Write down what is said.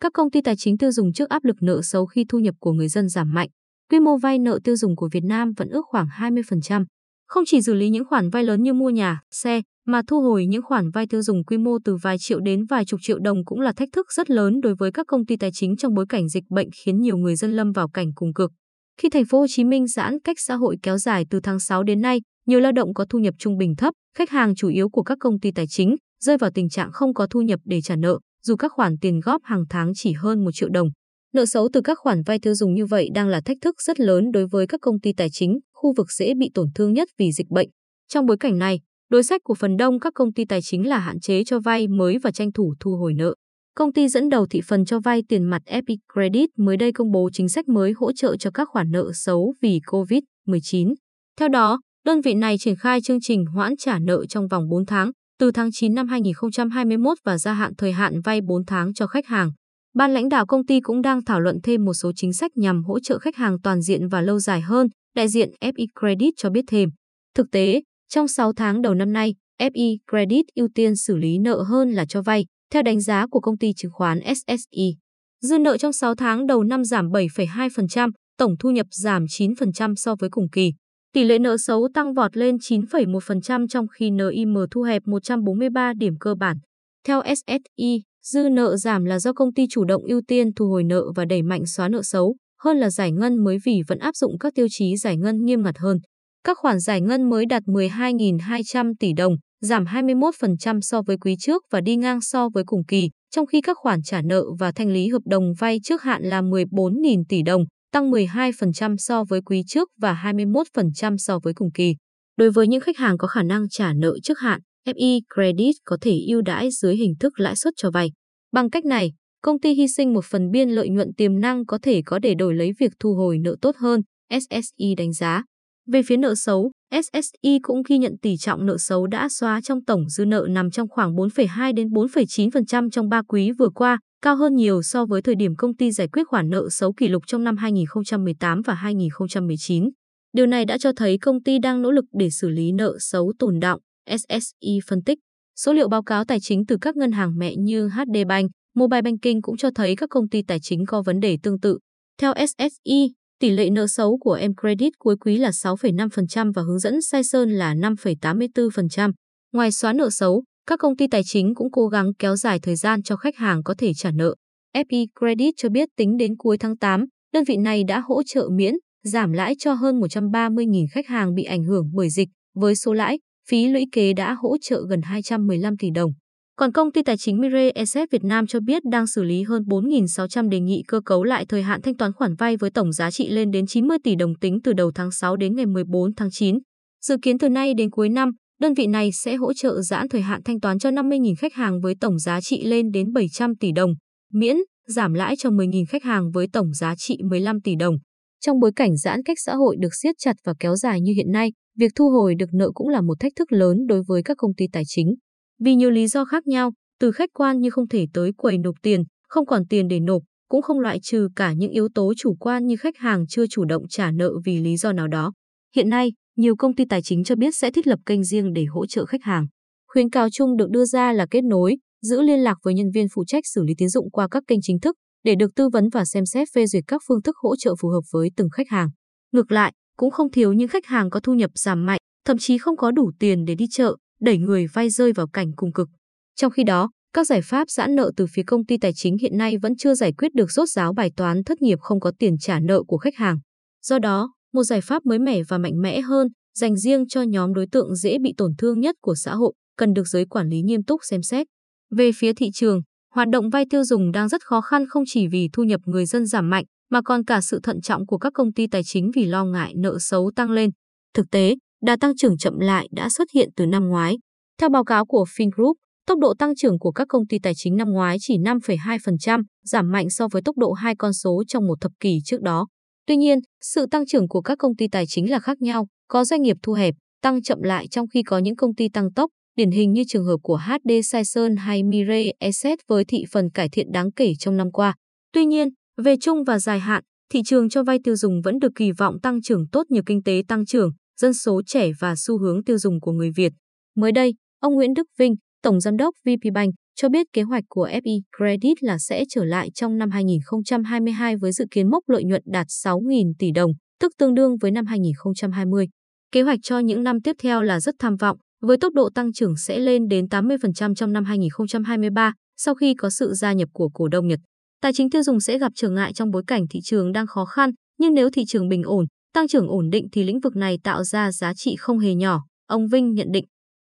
các công ty tài chính tiêu dùng trước áp lực nợ xấu khi thu nhập của người dân giảm mạnh. Quy mô vay nợ tiêu dùng của Việt Nam vẫn ước khoảng 20%. Không chỉ xử lý những khoản vay lớn như mua nhà, xe, mà thu hồi những khoản vay tiêu dùng quy mô từ vài triệu đến vài chục triệu đồng cũng là thách thức rất lớn đối với các công ty tài chính trong bối cảnh dịch bệnh khiến nhiều người dân lâm vào cảnh cùng cực. Khi thành phố Hồ Chí Minh giãn cách xã hội kéo dài từ tháng 6 đến nay, nhiều lao động có thu nhập trung bình thấp, khách hàng chủ yếu của các công ty tài chính rơi vào tình trạng không có thu nhập để trả nợ, dù các khoản tiền góp hàng tháng chỉ hơn 1 triệu đồng. Nợ xấu từ các khoản vay tiêu dùng như vậy đang là thách thức rất lớn đối với các công ty tài chính, khu vực dễ bị tổn thương nhất vì dịch bệnh. Trong bối cảnh này, đối sách của phần đông các công ty tài chính là hạn chế cho vay mới và tranh thủ thu hồi nợ. Công ty dẫn đầu thị phần cho vay tiền mặt Epic Credit mới đây công bố chính sách mới hỗ trợ cho các khoản nợ xấu vì COVID-19. Theo đó, đơn vị này triển khai chương trình hoãn trả nợ trong vòng 4 tháng, từ tháng 9 năm 2021 và gia hạn thời hạn vay 4 tháng cho khách hàng. Ban lãnh đạo công ty cũng đang thảo luận thêm một số chính sách nhằm hỗ trợ khách hàng toàn diện và lâu dài hơn, đại diện FI Credit cho biết thêm. Thực tế, trong 6 tháng đầu năm nay, FI Credit ưu tiên xử lý nợ hơn là cho vay, theo đánh giá của công ty chứng khoán SSI, Dư nợ trong 6 tháng đầu năm giảm 7,2%, tổng thu nhập giảm 9% so với cùng kỳ. Tỷ lệ nợ xấu tăng vọt lên 9,1% trong khi NIM thu hẹp 143 điểm cơ bản. Theo SSI, dư nợ giảm là do công ty chủ động ưu tiên thu hồi nợ và đẩy mạnh xóa nợ xấu, hơn là giải ngân mới vì vẫn áp dụng các tiêu chí giải ngân nghiêm ngặt hơn. Các khoản giải ngân mới đạt 12.200 tỷ đồng, giảm 21% so với quý trước và đi ngang so với cùng kỳ, trong khi các khoản trả nợ và thanh lý hợp đồng vay trước hạn là 14.000 tỷ đồng, tăng 12% so với quý trước và 21% so với cùng kỳ. Đối với những khách hàng có khả năng trả nợ trước hạn, FE Credit có thể ưu đãi dưới hình thức lãi suất cho vay. Bằng cách này, công ty hy sinh một phần biên lợi nhuận tiềm năng có thể có để đổi lấy việc thu hồi nợ tốt hơn, SSE đánh giá. Về phía nợ xấu, SSI cũng ghi nhận tỷ trọng nợ xấu đã xóa trong tổng dư nợ nằm trong khoảng 4,2 đến 4,9% trong 3 quý vừa qua, cao hơn nhiều so với thời điểm công ty giải quyết khoản nợ xấu kỷ lục trong năm 2018 và 2019. Điều này đã cho thấy công ty đang nỗ lực để xử lý nợ xấu tồn đọng, SSI phân tích. Số liệu báo cáo tài chính từ các ngân hàng mẹ như HD Bank, Mobile Banking cũng cho thấy các công ty tài chính có vấn đề tương tự. Theo SSI tỷ lệ nợ xấu của em Credit cuối quý là 6,5% và hướng dẫn Sai Sơn là 5,84%. Ngoài xóa nợ xấu, các công ty tài chính cũng cố gắng kéo dài thời gian cho khách hàng có thể trả nợ. FE Credit cho biết tính đến cuối tháng 8, đơn vị này đã hỗ trợ miễn, giảm lãi cho hơn 130.000 khách hàng bị ảnh hưởng bởi dịch, với số lãi, phí lũy kế đã hỗ trợ gần 215 tỷ đồng. Còn công ty tài chính Mire Asset Việt Nam cho biết đang xử lý hơn 4.600 đề nghị cơ cấu lại thời hạn thanh toán khoản vay với tổng giá trị lên đến 90 tỷ đồng tính từ đầu tháng 6 đến ngày 14 tháng 9. Dự kiến từ nay đến cuối năm, đơn vị này sẽ hỗ trợ giãn thời hạn thanh toán cho 50.000 khách hàng với tổng giá trị lên đến 700 tỷ đồng, miễn, giảm lãi cho 10.000 khách hàng với tổng giá trị 15 tỷ đồng. Trong bối cảnh giãn cách xã hội được siết chặt và kéo dài như hiện nay, việc thu hồi được nợ cũng là một thách thức lớn đối với các công ty tài chính. Vì nhiều lý do khác nhau, từ khách quan như không thể tới quầy nộp tiền, không còn tiền để nộp, cũng không loại trừ cả những yếu tố chủ quan như khách hàng chưa chủ động trả nợ vì lý do nào đó. Hiện nay, nhiều công ty tài chính cho biết sẽ thiết lập kênh riêng để hỗ trợ khách hàng. Khuyến cáo chung được đưa ra là kết nối, giữ liên lạc với nhân viên phụ trách xử lý tín dụng qua các kênh chính thức để được tư vấn và xem xét phê duyệt các phương thức hỗ trợ phù hợp với từng khách hàng. Ngược lại, cũng không thiếu những khách hàng có thu nhập giảm mạnh, thậm chí không có đủ tiền để đi chợ, đẩy người vay rơi vào cảnh cùng cực. Trong khi đó, các giải pháp giãn nợ từ phía công ty tài chính hiện nay vẫn chưa giải quyết được rốt ráo bài toán thất nghiệp không có tiền trả nợ của khách hàng. Do đó, một giải pháp mới mẻ và mạnh mẽ hơn, dành riêng cho nhóm đối tượng dễ bị tổn thương nhất của xã hội, cần được giới quản lý nghiêm túc xem xét. Về phía thị trường, hoạt động vay tiêu dùng đang rất khó khăn không chỉ vì thu nhập người dân giảm mạnh, mà còn cả sự thận trọng của các công ty tài chính vì lo ngại nợ xấu tăng lên. Thực tế, đà tăng trưởng chậm lại đã xuất hiện từ năm ngoái. Theo báo cáo của Fingroup, tốc độ tăng trưởng của các công ty tài chính năm ngoái chỉ 5,2%, giảm mạnh so với tốc độ hai con số trong một thập kỷ trước đó. Tuy nhiên, sự tăng trưởng của các công ty tài chính là khác nhau, có doanh nghiệp thu hẹp, tăng chậm lại trong khi có những công ty tăng tốc, điển hình như trường hợp của HD Saison hay Mirai Asset với thị phần cải thiện đáng kể trong năm qua. Tuy nhiên, về chung và dài hạn, thị trường cho vay tiêu dùng vẫn được kỳ vọng tăng trưởng tốt nhờ kinh tế tăng trưởng, dân số trẻ và xu hướng tiêu dùng của người Việt. Mới đây, ông Nguyễn Đức Vinh, Tổng Giám đốc VP Bank, cho biết kế hoạch của FI Credit là sẽ trở lại trong năm 2022 với dự kiến mốc lợi nhuận đạt 6.000 tỷ đồng, tức tương đương với năm 2020. Kế hoạch cho những năm tiếp theo là rất tham vọng, với tốc độ tăng trưởng sẽ lên đến 80% trong năm 2023 sau khi có sự gia nhập của cổ đông Nhật. Tài chính tiêu dùng sẽ gặp trở ngại trong bối cảnh thị trường đang khó khăn, nhưng nếu thị trường bình ổn, tăng trưởng ổn định thì lĩnh vực này tạo ra giá trị không hề nhỏ, ông Vinh nhận định.